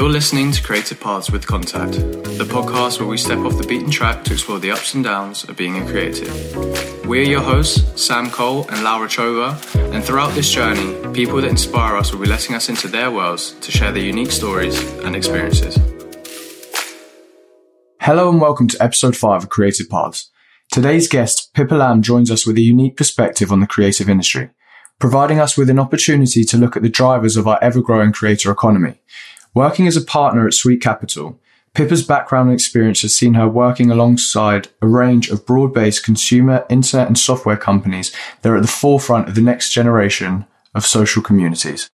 You're listening to Creative Paths with Contact, the podcast where we step off the beaten track to explore the ups and downs of being a creative. We're your hosts, Sam Cole and Laura Chova, and throughout this journey, people that inspire us will be letting us into their worlds to share their unique stories and experiences. Hello and welcome to episode 5 of Creative Paths. Today's guest, Pippa Lamb, joins us with a unique perspective on the creative industry, providing us with an opportunity to look at the drivers of our ever-growing creator economy. Working as a partner at Sweet Capital, Pippa's background and experience has seen her working alongside a range of broad-based consumer, internet and software companies that are at the forefront of the next generation of social communities.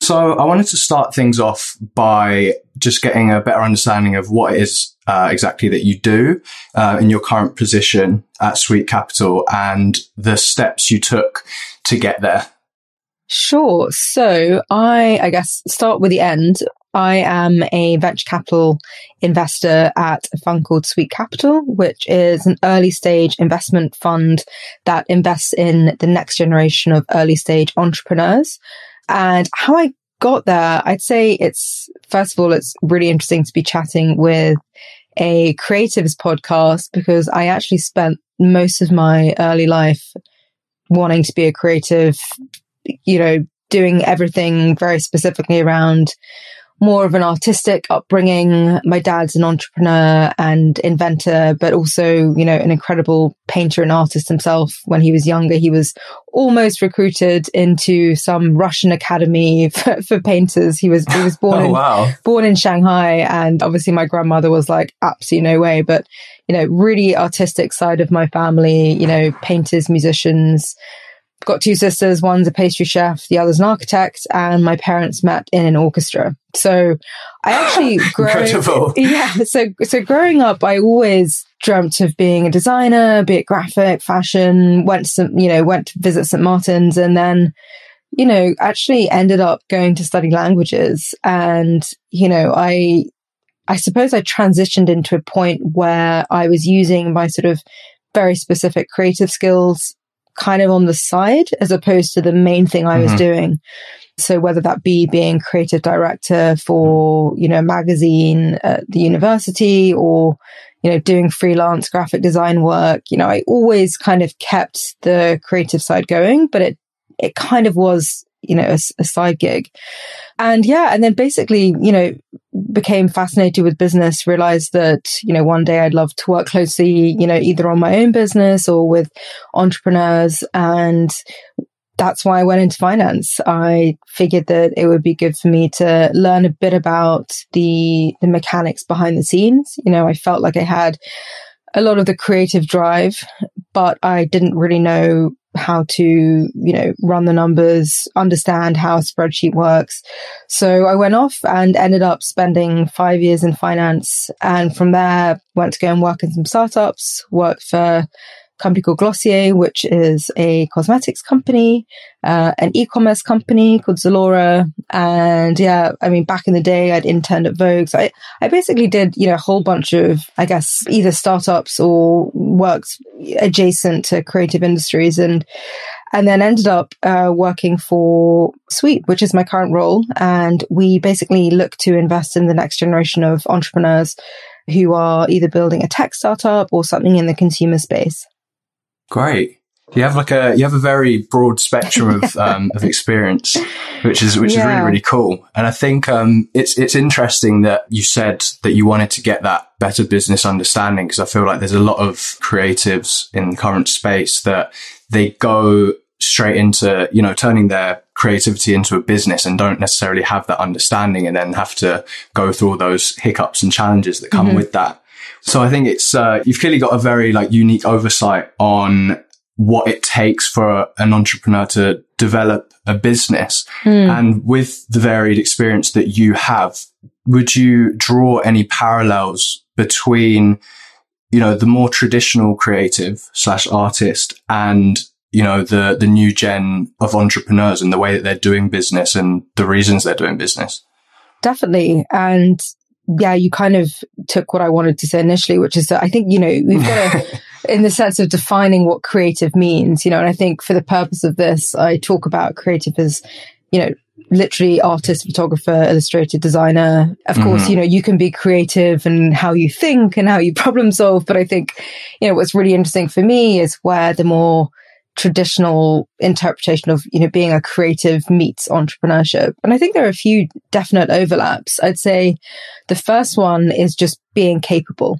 So I wanted to start things off by just getting a better understanding of what it is uh, exactly that you do uh, in your current position at Sweet Capital and the steps you took to get there. Sure. So I, I guess, start with the end. I am a venture capital investor at a fund called Sweet Capital, which is an early stage investment fund that invests in the next generation of early stage entrepreneurs. And how I got there, I'd say it's, first of all, it's really interesting to be chatting with a creatives podcast because I actually spent most of my early life wanting to be a creative, you know, doing everything very specifically around more of an artistic upbringing. My dad's an entrepreneur and inventor, but also, you know, an incredible painter and artist himself. When he was younger, he was almost recruited into some Russian academy for, for painters. He was, he was born, oh, in, wow. born in Shanghai. And obviously my grandmother was like, absolutely no way. But, you know, really artistic side of my family, you know, painters, musicians, got two sisters. One's a pastry chef, the other's an architect, and my parents met in an orchestra. So I actually Incredible. yeah. So so growing up, I always dreamt of being a designer, be it graphic, fashion. Went to some, you know, went to visit St Martin's, and then you know actually ended up going to study languages. And you know, I I suppose I transitioned into a point where I was using my sort of very specific creative skills kind of on the side as opposed to the main thing I was Mhm. doing. So whether that be being creative director for, you know, a magazine at the university or, you know, doing freelance graphic design work, you know, I always kind of kept the creative side going, but it, it kind of was, you know, a side gig. And yeah, and then basically, you know, became fascinated with business, realized that, you know, one day I'd love to work closely, you know, either on my own business or with entrepreneurs. And that's why I went into finance. I figured that it would be good for me to learn a bit about the, the mechanics behind the scenes. You know, I felt like I had a lot of the creative drive, but I didn't really know how to, you know, run the numbers, understand how a spreadsheet works. So I went off and ended up spending five years in finance. And from there, went to go and work in some startups, worked for company called Glossier, which is a cosmetics company, uh, an e-commerce company called Zalora. And yeah, I mean, back in the day, I'd interned at Vogue. So I, I basically did, you know, a whole bunch of, I guess, either startups or worked adjacent to creative industries and, and then ended up uh, working for Sweet, which is my current role. And we basically look to invest in the next generation of entrepreneurs who are either building a tech startup or something in the consumer space. Great. You have like a you have a very broad spectrum of um, of experience, which is which is really really cool. And I think um, it's it's interesting that you said that you wanted to get that better business understanding because I feel like there's a lot of creatives in the current space that they go straight into you know turning their creativity into a business and don't necessarily have that understanding and then have to go through all those hiccups and challenges that come with that. So I think it's uh, you've clearly got a very like unique oversight on what it takes for an entrepreneur to develop a business. And with the varied experience that you have, would you draw any parallels between, you know, the more traditional creative slash artist and, you know, the, the new gen of entrepreneurs and the way that they're doing business and the reasons they're doing business? Definitely. And yeah, you kind of took what I wanted to say initially, which is that I think, you know, we've got to, in the sense of defining what creative means, you know, and I think for the purpose of this, I talk about creative as, you know, literally artist, photographer, illustrator, designer. Of mm-hmm. course, you know, you can be creative and how you think and how you problem solve. But I think, you know, what's really interesting for me is where the more traditional interpretation of, you know, being a creative meets entrepreneurship. And I think there are a few definite overlaps. I'd say the first one is just being capable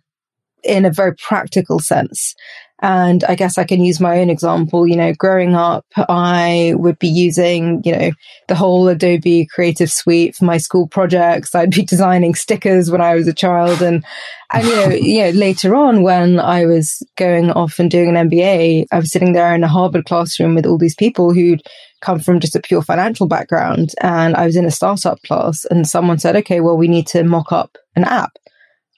in a very practical sense. And I guess I can use my own example. You know, growing up, I would be using, you know, the whole Adobe Creative Suite for my school projects. I'd be designing stickers when I was a child. And, and, you know, you know, later on when I was going off and doing an MBA, I was sitting there in a Harvard classroom with all these people who'd come from just a pure financial background. And I was in a startup class and someone said, okay, well, we need to mock up an app.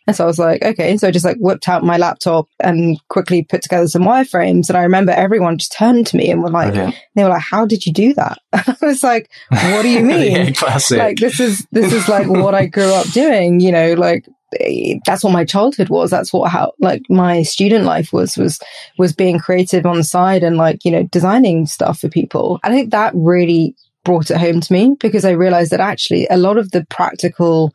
And so I was like, okay. So I just like whipped out my laptop and quickly put together some wireframes. And I remember everyone just turned to me and were like, they were like, how did you do that? And I was like, what do you mean? yeah, classic. Like this is, this is like what I grew up doing, you know, like eh, that's what my childhood was. That's what how like my student life was was was being creative on the side and like you know designing stuff for people. I think that really brought it home to me because I realized that actually a lot of the practical,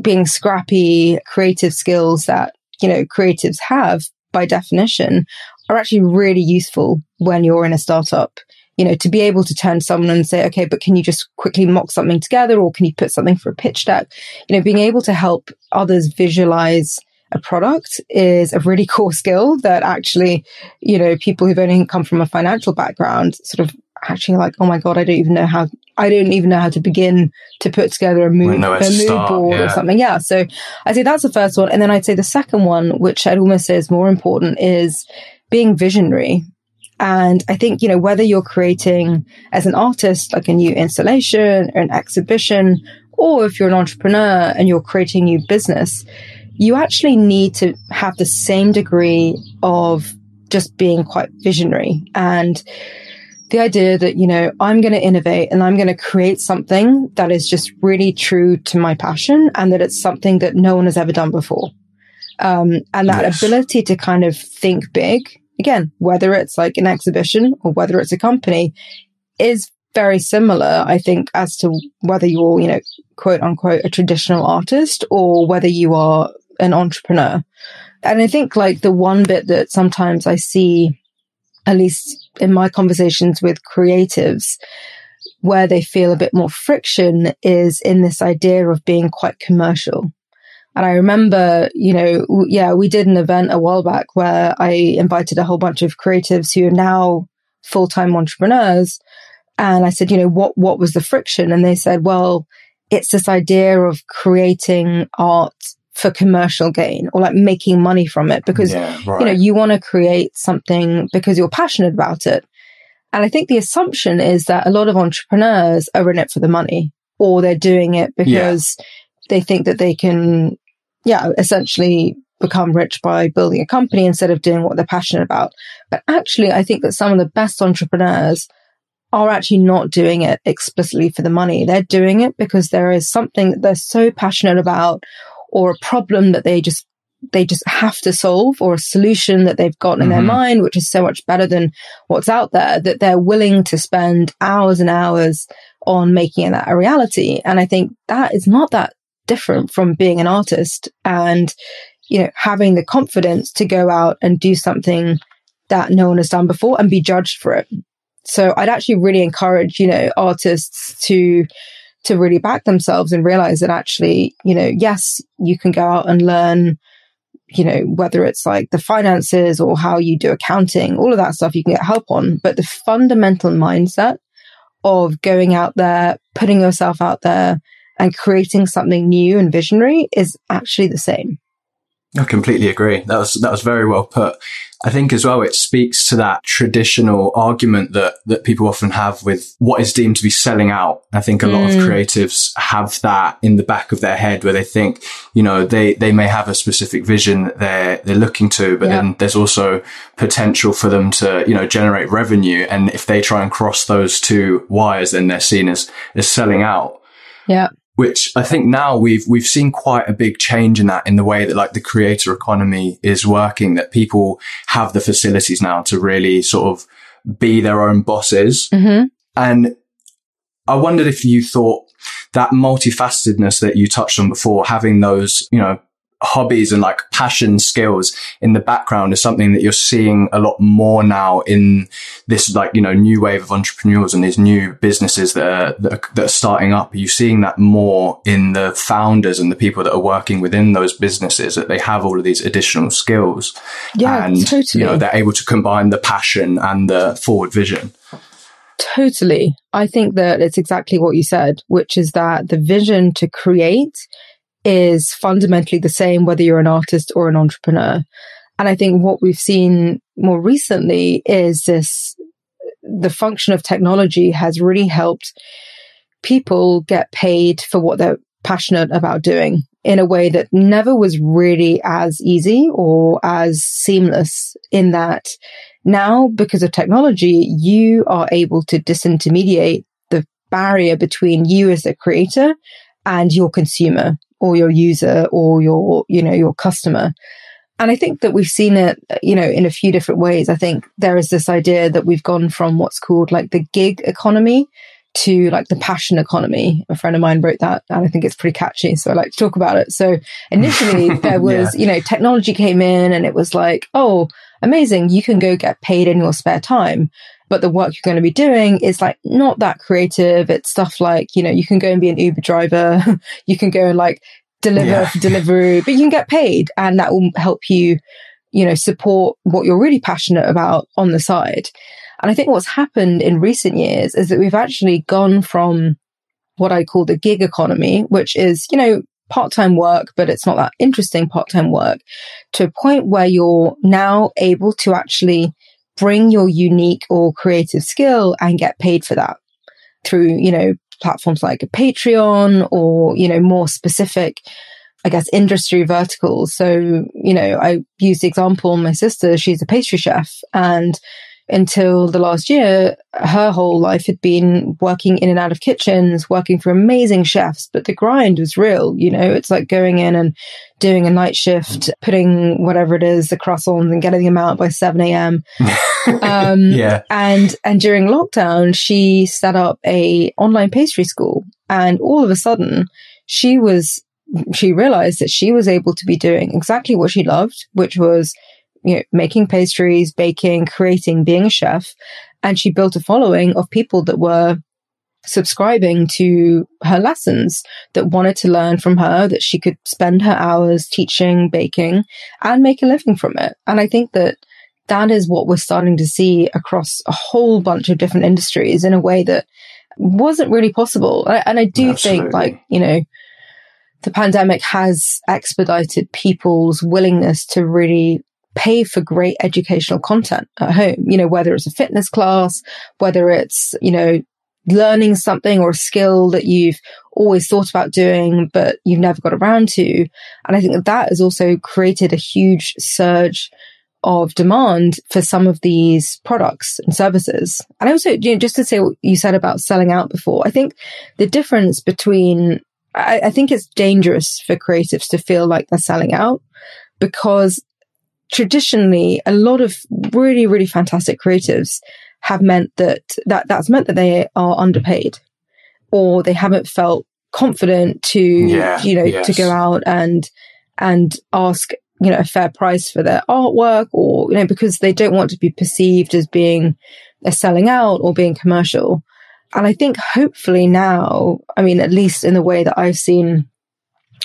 being scrappy, creative skills that, you know, creatives have by definition are actually really useful when you're in a startup. You know, to be able to turn someone and say, okay, but can you just quickly mock something together or can you put something for a pitch deck? You know, being able to help others visualize a product is a really core skill that actually, you know, people who've only come from a financial background sort of actually like, oh my God, I don't even know how, I don't even know how to begin to put together a mood, a mood board yeah. or something. Yeah. So I'd say that's the first one. And then I'd say the second one, which I'd almost say is more important is being visionary. And I think, you know, whether you're creating as an artist, like a new installation or an exhibition, or if you're an entrepreneur and you're creating a new business, you actually need to have the same degree of just being quite visionary. And the idea that, you know, I'm going to innovate and I'm going to create something that is just really true to my passion and that it's something that no one has ever done before. Um, and that yes. ability to kind of think big, again, whether it's like an exhibition or whether it's a company is very similar, I think, as to whether you're, you know, quote unquote, a traditional artist or whether you are an entrepreneur. And I think like the one bit that sometimes I see at least in my conversations with creatives, where they feel a bit more friction is in this idea of being quite commercial. And I remember, you know, yeah, we did an event a while back where I invited a whole bunch of creatives who are now full-time entrepreneurs. And I said, you know, what, what was the friction? And they said, well, it's this idea of creating art for commercial gain or like making money from it because yeah, right. you know you want to create something because you're passionate about it and i think the assumption is that a lot of entrepreneurs are in it for the money or they're doing it because yeah. they think that they can yeah essentially become rich by building a company instead of doing what they're passionate about but actually i think that some of the best entrepreneurs are actually not doing it explicitly for the money. They're doing it because there is something that they're so passionate about or a problem that they just they just have to solve or a solution that they've got in mm-hmm. their mind, which is so much better than what's out there, that they're willing to spend hours and hours on making that a reality. And I think that is not that different from being an artist and, you know, having the confidence to go out and do something that no one has done before and be judged for it. So I'd actually really encourage, you know, artists to to really back themselves and realize that actually, you know, yes, you can go out and learn, you know, whether it's like the finances or how you do accounting, all of that stuff you can get help on. But the fundamental mindset of going out there, putting yourself out there and creating something new and visionary is actually the same. I completely agree. That was that was very well put. I think as well it speaks to that traditional argument that that people often have with what is deemed to be selling out. I think a lot mm. of creatives have that in the back of their head where they think, you know, they they may have a specific vision that they're they're looking to, but yeah. then there's also potential for them to, you know, generate revenue and if they try and cross those two wires then they're seen as as selling out. Yeah which I think now we've, we've seen quite a big change in that in the way that like the creator economy is working, that people have the facilities now to really sort of be their own bosses. Mm-hmm. And I wondered if you thought that multifacetedness that you touched on before, having those, you know, hobbies and like passion skills in the background is something that you're seeing a lot more now in this like you know new wave of entrepreneurs and these new businesses that are, that are, that are starting up. Are you seeing that more in the founders and the people that are working within those businesses that they have all of these additional skills? Yeah and totally you know they're able to combine the passion and the forward vision. Totally. I think that it's exactly what you said, which is that the vision to create is fundamentally the same, whether you're an artist or an entrepreneur. And I think what we've seen more recently is this, the function of technology has really helped people get paid for what they're passionate about doing in a way that never was really as easy or as seamless in that now, because of technology, you are able to disintermediate the barrier between you as a creator and your consumer or your user or your, you know, your customer. And I think that we've seen it, you know, in a few different ways. I think there is this idea that we've gone from what's called like the gig economy to like the passion economy. A friend of mine wrote that and I think it's pretty catchy. So I like to talk about it. So initially there was, yeah. you know, technology came in and it was like, oh, amazing. You can go get paid in your spare time. But the work you're going to be doing is like not that creative. It's stuff like, you know, you can go and be an Uber driver. you can go and like deliver yeah. delivery, but you can get paid and that will help you, you know, support what you're really passionate about on the side. And I think what's happened in recent years is that we've actually gone from what I call the gig economy, which is, you know, part-time work, but it's not that interesting part-time work to a point where you're now able to actually bring your unique or creative skill and get paid for that through, you know, platforms like a Patreon or, you know, more specific, I guess, industry verticals. So, you know, I use the example, my sister, she's a pastry chef and until the last year, her whole life had been working in and out of kitchens, working for amazing chefs, but the grind was real. You know, it's like going in and doing a night shift, putting whatever it is, the croissants and getting them out by 7 a.m. um, yeah. And, and during lockdown, she set up a online pastry school and all of a sudden she was, she realized that she was able to be doing exactly what she loved, which was you know, making pastries, baking, creating, being a chef. And she built a following of people that were subscribing to her lessons that wanted to learn from her, that she could spend her hours teaching, baking and make a living from it. And I think that that is what we're starting to see across a whole bunch of different industries in a way that wasn't really possible. And I do Absolutely. think like, you know, the pandemic has expedited people's willingness to really pay for great educational content at home, you know, whether it's a fitness class, whether it's, you know, learning something or a skill that you've always thought about doing, but you've never got around to. And I think that that has also created a huge surge of demand for some of these products and services. And also, you know, just to say what you said about selling out before, I think the difference between, I, I think it's dangerous for creatives to feel like they're selling out because traditionally a lot of really, really fantastic creatives have meant that, that that's meant that they are underpaid or they haven't felt confident to, yeah, you know, yes. to go out and, and ask, you know, a fair price for their artwork or, you know, because they don't want to be perceived as being a selling out or being commercial. And I think hopefully now, I mean, at least in the way that I've seen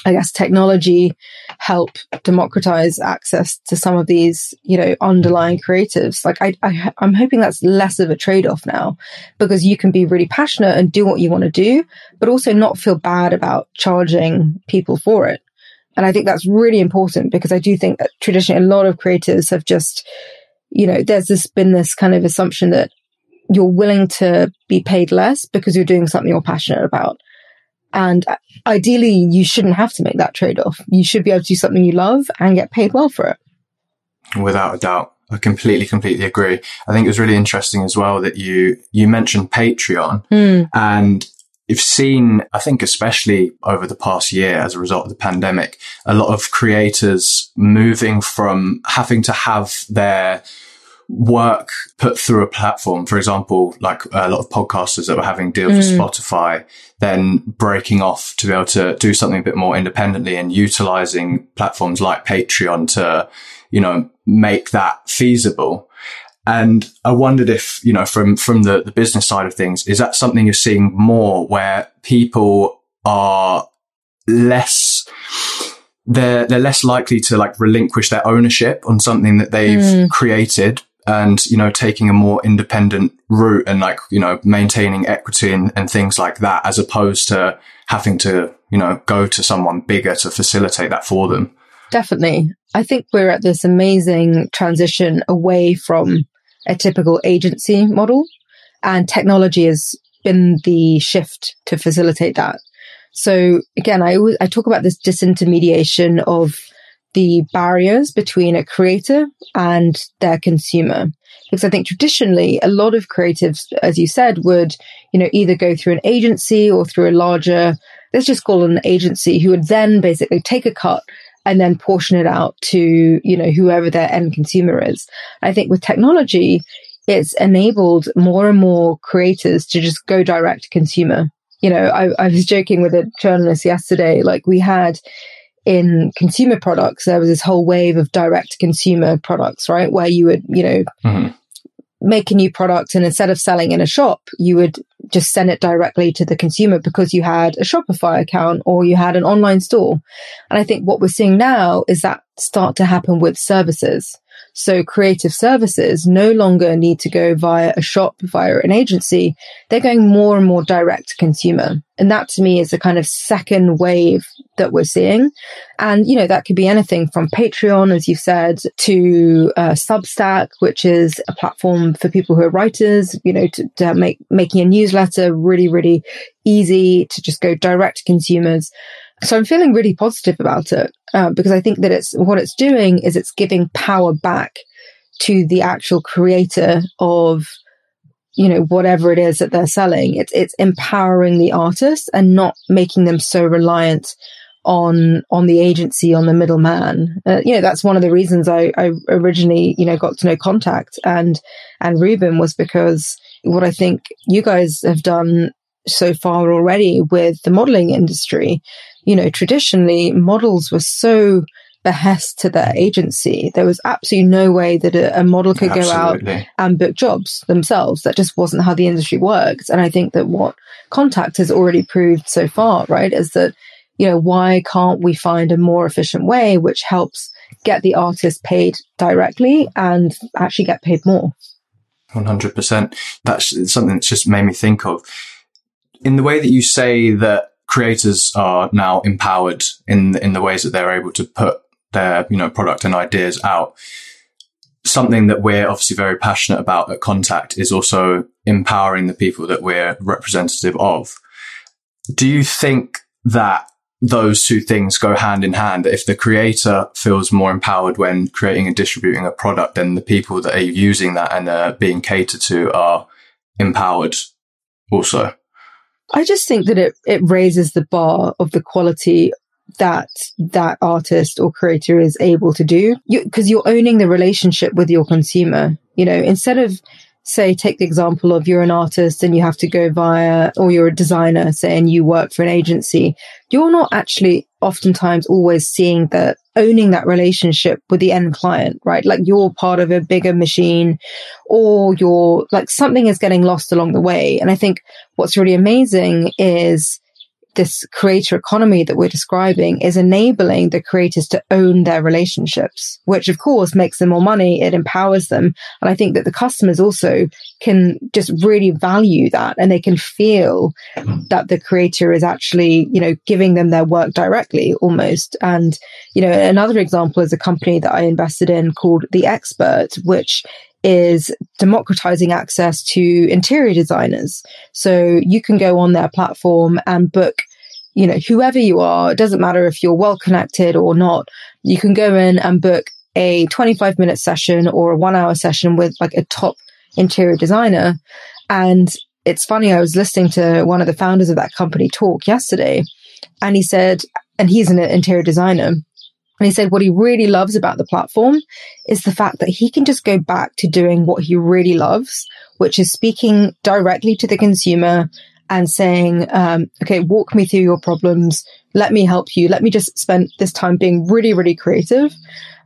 I guess technology help democratize access to some of these, you know, underlying creatives. Like I, I I'm hoping that's less of a trade-off now because you can be really passionate and do what you want to do, but also not feel bad about charging people for it. And I think that's really important because I do think that traditionally a lot of creatives have just, you know, there's this been this kind of assumption that you're willing to be paid less because you're doing something you're passionate about. And ideally, you shouldn't have to make that trade off. You should be able to do something you love and get paid well for it. Without a doubt. I completely, completely agree. I think it was really interesting as well that you, you mentioned Patreon mm. and you've seen, I think, especially over the past year as a result of the pandemic, a lot of creators moving from having to have their work put through a platform, for example, like a lot of podcasters that were having deals mm. with Spotify, then breaking off to be able to do something a bit more independently and utilizing platforms like Patreon to, you know, make that feasible. And I wondered if, you know, from, from the, the business side of things, is that something you're seeing more where people are less, they're, they're less likely to like relinquish their ownership on something that they've mm. created and, you know, taking a more independent route and like, you know, maintaining equity and, and things like that as opposed to having to, you know, go to someone bigger to facilitate that for them. Definitely. I think we're at this amazing transition away from a typical agency model. And technology has been the shift to facilitate that. So again, I always, I talk about this disintermediation of the barriers between a creator and their consumer. Because I think traditionally a lot of creatives, as you said, would, you know, either go through an agency or through a larger, let's just call it an agency who would then basically take a cut and then portion it out to, you know, whoever their end consumer is. I think with technology, it's enabled more and more creators to just go direct to consumer. You know, I, I was joking with a journalist yesterday, like we had in consumer products, there was this whole wave of direct consumer products, right? Where you would, you know, mm-hmm make a new product and instead of selling in a shop, you would just send it directly to the consumer because you had a Shopify account or you had an online store. And I think what we're seeing now is that start to happen with services. So creative services no longer need to go via a shop, via an agency. They're going more and more direct to consumer. And that to me is the kind of second wave that we're seeing. And, you know, that could be anything from Patreon, as you said, to uh, Substack, which is a platform for people who are writers, you know, to, to make, making a newsletter really, really easy to just go direct to consumers. So I'm feeling really positive about it uh, because I think that it's what it's doing is it's giving power back to the actual creator of you know whatever it is that they're selling. It's it's empowering the artist and not making them so reliant on on the agency on the middleman. Uh, you know that's one of the reasons I, I originally you know got to know Contact and and Ruben was because what I think you guys have done so far already with the modeling industry you know, traditionally models were so behest to their agency. There was absolutely no way that a, a model could absolutely. go out and book jobs themselves. That just wasn't how the industry worked. And I think that what Contact has already proved so far, right, is that, you know, why can't we find a more efficient way which helps get the artist paid directly and actually get paid more? 100%. That's something that's just made me think of. In the way that you say that creators are now empowered in in the ways that they're able to put their you know product and ideas out. Something that we're obviously very passionate about at Contact is also empowering the people that we're representative of. Do you think that those two things go hand in hand? If the creator feels more empowered when creating and distributing a product, then the people that are using that and are being catered to are empowered also. I just think that it, it raises the bar of the quality that that artist or creator is able to do. Because you, you're owning the relationship with your consumer you know instead of say take the example of you're an artist and you have to go via or you're a designer say and you work for an agency you're not actually oftentimes always seeing that owning that relationship with the end client right? Like you're part of a bigger machine or you're like something is getting lost along the way. And i think what's really amazing is this creator economy that we're describing is enabling the creators to own their relationships, which of course makes them more money. It empowers them. And I think that the customers also can just really value that and they can feel that the creator is actually, you know, giving them their work directly almost. And, you know, another example is a company that I invested in called The Expert, which is democratizing access to interior designers. So you can go on their platform and book, you know, whoever you are. It doesn't matter if you're well connected or not. You can go in and book a 25 minute session or a one hour session with like a top interior designer. And it's funny. I was listening to one of the founders of that company talk yesterday and he said, and he's an interior designer And he said what he really loves about the platform is the fact that he can just go back to doing what he really loves, which is speaking directly to the consumer and saying, um, okay, walk me through your problems. Let me help you. Let me just spend this time being really, really creative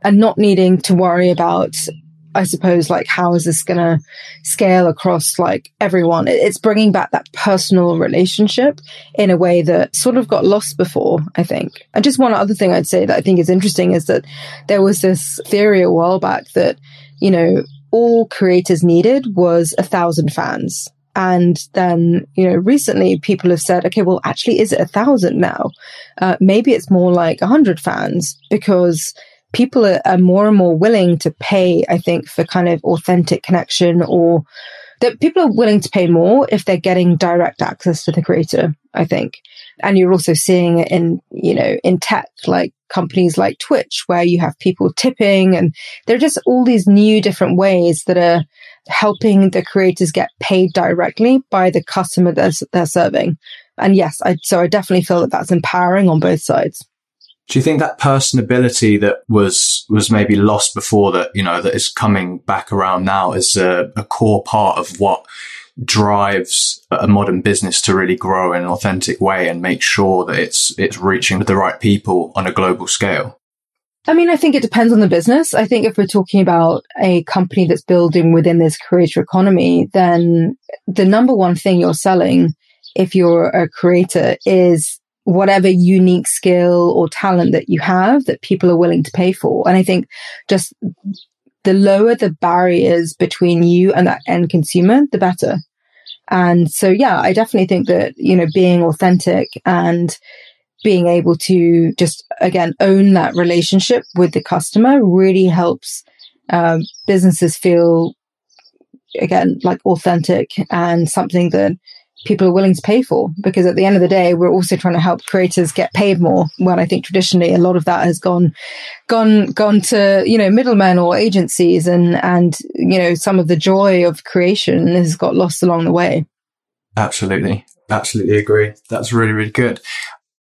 and not needing to worry about I suppose like how is this going to scale across like everyone? It's bringing back that personal relationship in a way that sort of got lost before, I think. And just one other thing I'd say that I think is interesting is that there was this theory a while back that, you know, all creators needed was a thousand fans. And then, you know, recently people have said, okay, well, actually, is it a thousand now? Uh, maybe it's more like a hundred fans because people are, are more and more willing to pay, I think, for kind of authentic connection or that people are willing to pay more if they're getting direct access to the creator, I think. And you're also seeing it in, you know, in tech, like companies like Twitch, where you have people tipping and there are just all these new different ways that are helping the creators get paid directly by the customer they're, they're serving. And yes, I, so I definitely feel that that's empowering on both sides. Do you think that personability that was was maybe lost before that you know that is coming back around now is a, a core part of what drives a modern business to really grow in an authentic way and make sure that it's it's reaching the right people on a global scale? I mean, I think it depends on the business. I think if we're talking about a company that's building within this creator economy, then the number one thing you're selling if you're a creator is whatever unique skill or talent that you have that people are willing to pay for. And I think just the lower the barriers between you and that end consumer, the better. And so, yeah, I definitely think that, you know, being authentic and being able to just, again, own that relationship with the customer really helps um, businesses feel, again, like authentic and something that people are willing to pay for. Because at the end of the day we're also trying to help creators get paid more when i think traditionally a lot of that has gone gone gone to you know middlemen or agencies and and you know some of the joy of creation has got lost along the way. Absolutely. Absolutely agree. That's really really good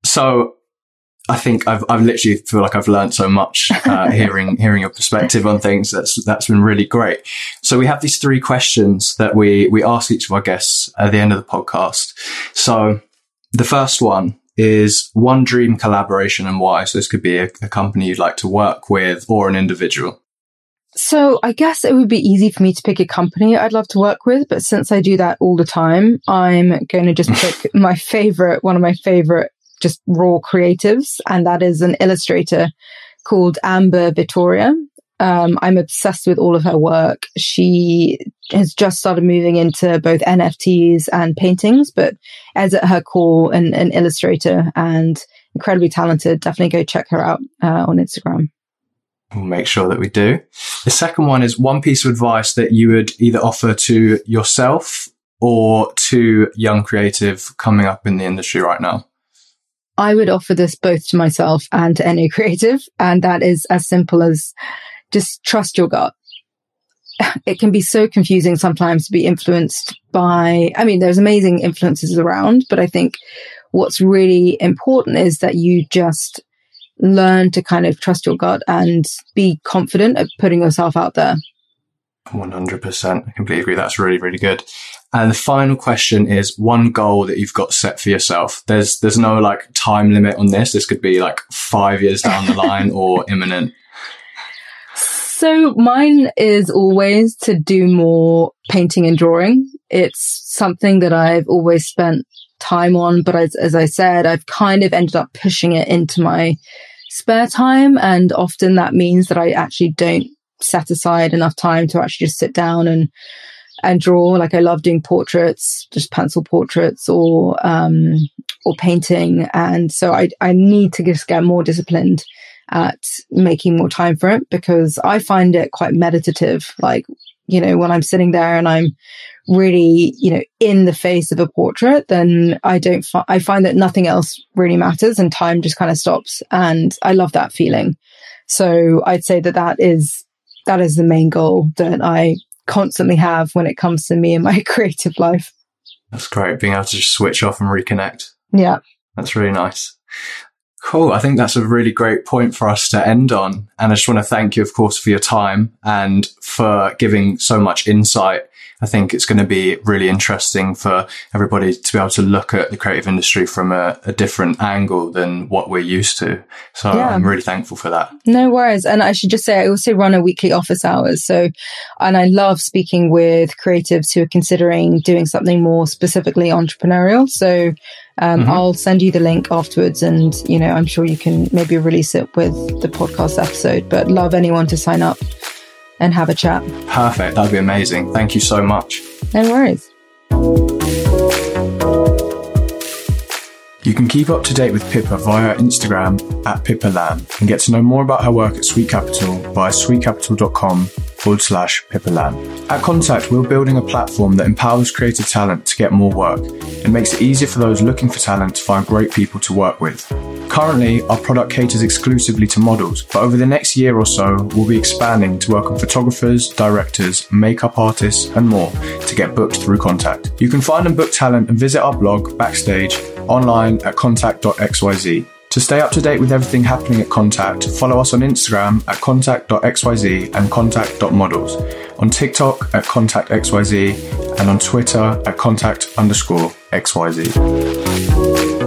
so I think I've, I've literally feel like I've learned so much, uh, hearing, hearing your perspective on things. That's, that's been really great. So we have these three questions that we, we ask each of our guests at the end of the podcast. So the first one is one dream collaboration and why. So this could be a, a company you'd like to work with or an individual. So I guess it would be easy for me to pick a company I'd love to work with, but since I do that all the time, I'm going to just pick my favorite, one of my favorite just raw creatives, and that is an illustrator called Amber Vittoria. Um, I'm obsessed with all of her work. She has just started moving into both NFTs and paintings, but as at her core, an, an illustrator and incredibly talented. Definitely go check her out uh, on Instagram. We'll make sure that we do. The second one is one piece of advice that you would either offer to yourself or to young creative coming up in the industry right now. I would offer this both to myself and to any creative. And that is as simple as just trust your gut. It can be so confusing sometimes to be influenced by, I mean, there's amazing influences around, but I think what's really important is that you just learn to kind of trust your gut and be confident at putting yourself out there. 100%. I completely agree. That's really, really good. And the final question is one goal that you've got set for yourself. There's, there's no like time limit on this. This could be like five years down the line or imminent. So mine is always to do more painting and drawing. It's something that I've always spent time on, but as, as I said, I've kind of ended up pushing it into my spare time. And often that means that I actually don't set aside enough time to actually just sit down and and draw. Like I love doing portraits, just pencil portraits or um or painting. And so I I need to just get more disciplined at making more time for it because I find it quite meditative. Like, you know, when I'm sitting there and I'm really, you know, in the face of a portrait, then I don't, fi- I find that nothing else really matters and time just kind of stops. And I love that feeling. So I'd say that that is that is the main goal that I constantly have when it comes to me and my creative life. That's great. Being able to just switch off and reconnect. Yeah. That's really nice. Cool. I think that's a really great point for us to end on. And I just want to thank you, of course, for your time and for giving so much insight I think it's going to be really interesting for everybody to be able to look at the creative industry from a, a different angle than what we're used to. So yeah. I'm really thankful for that. No worries. And I should just say, I also run a weekly office hours. So, and I love speaking with creatives who are considering doing something more specifically entrepreneurial. So, um, mm-hmm. I'll send you the link afterwards and, you know, I'm sure you can maybe release it with the podcast episode, but love anyone to sign up and have a chat. Perfect. That'd be amazing. Thank you so much. No worries. You can keep up to date with Pippa via Instagram at Pippa Lamb and get to know more about her work at Sweet Capital via sweetcapital.com forward slash At Contact, we're building a platform that empowers creative talent to get more work. It makes it easier for those looking for talent to find great people to work with. Currently, our product caters exclusively to models, but over the next year or so, we'll be expanding to work on photographers, directors, makeup artists, and more to get booked through Contact. You can find and book talent and visit our blog, Backstage, online at contact.xyz. To stay up to date with everything happening at Contact, follow us on Instagram at contact.xyz and contact.models, on TikTok at contactxyz, and on Twitter at contact underscore xyz.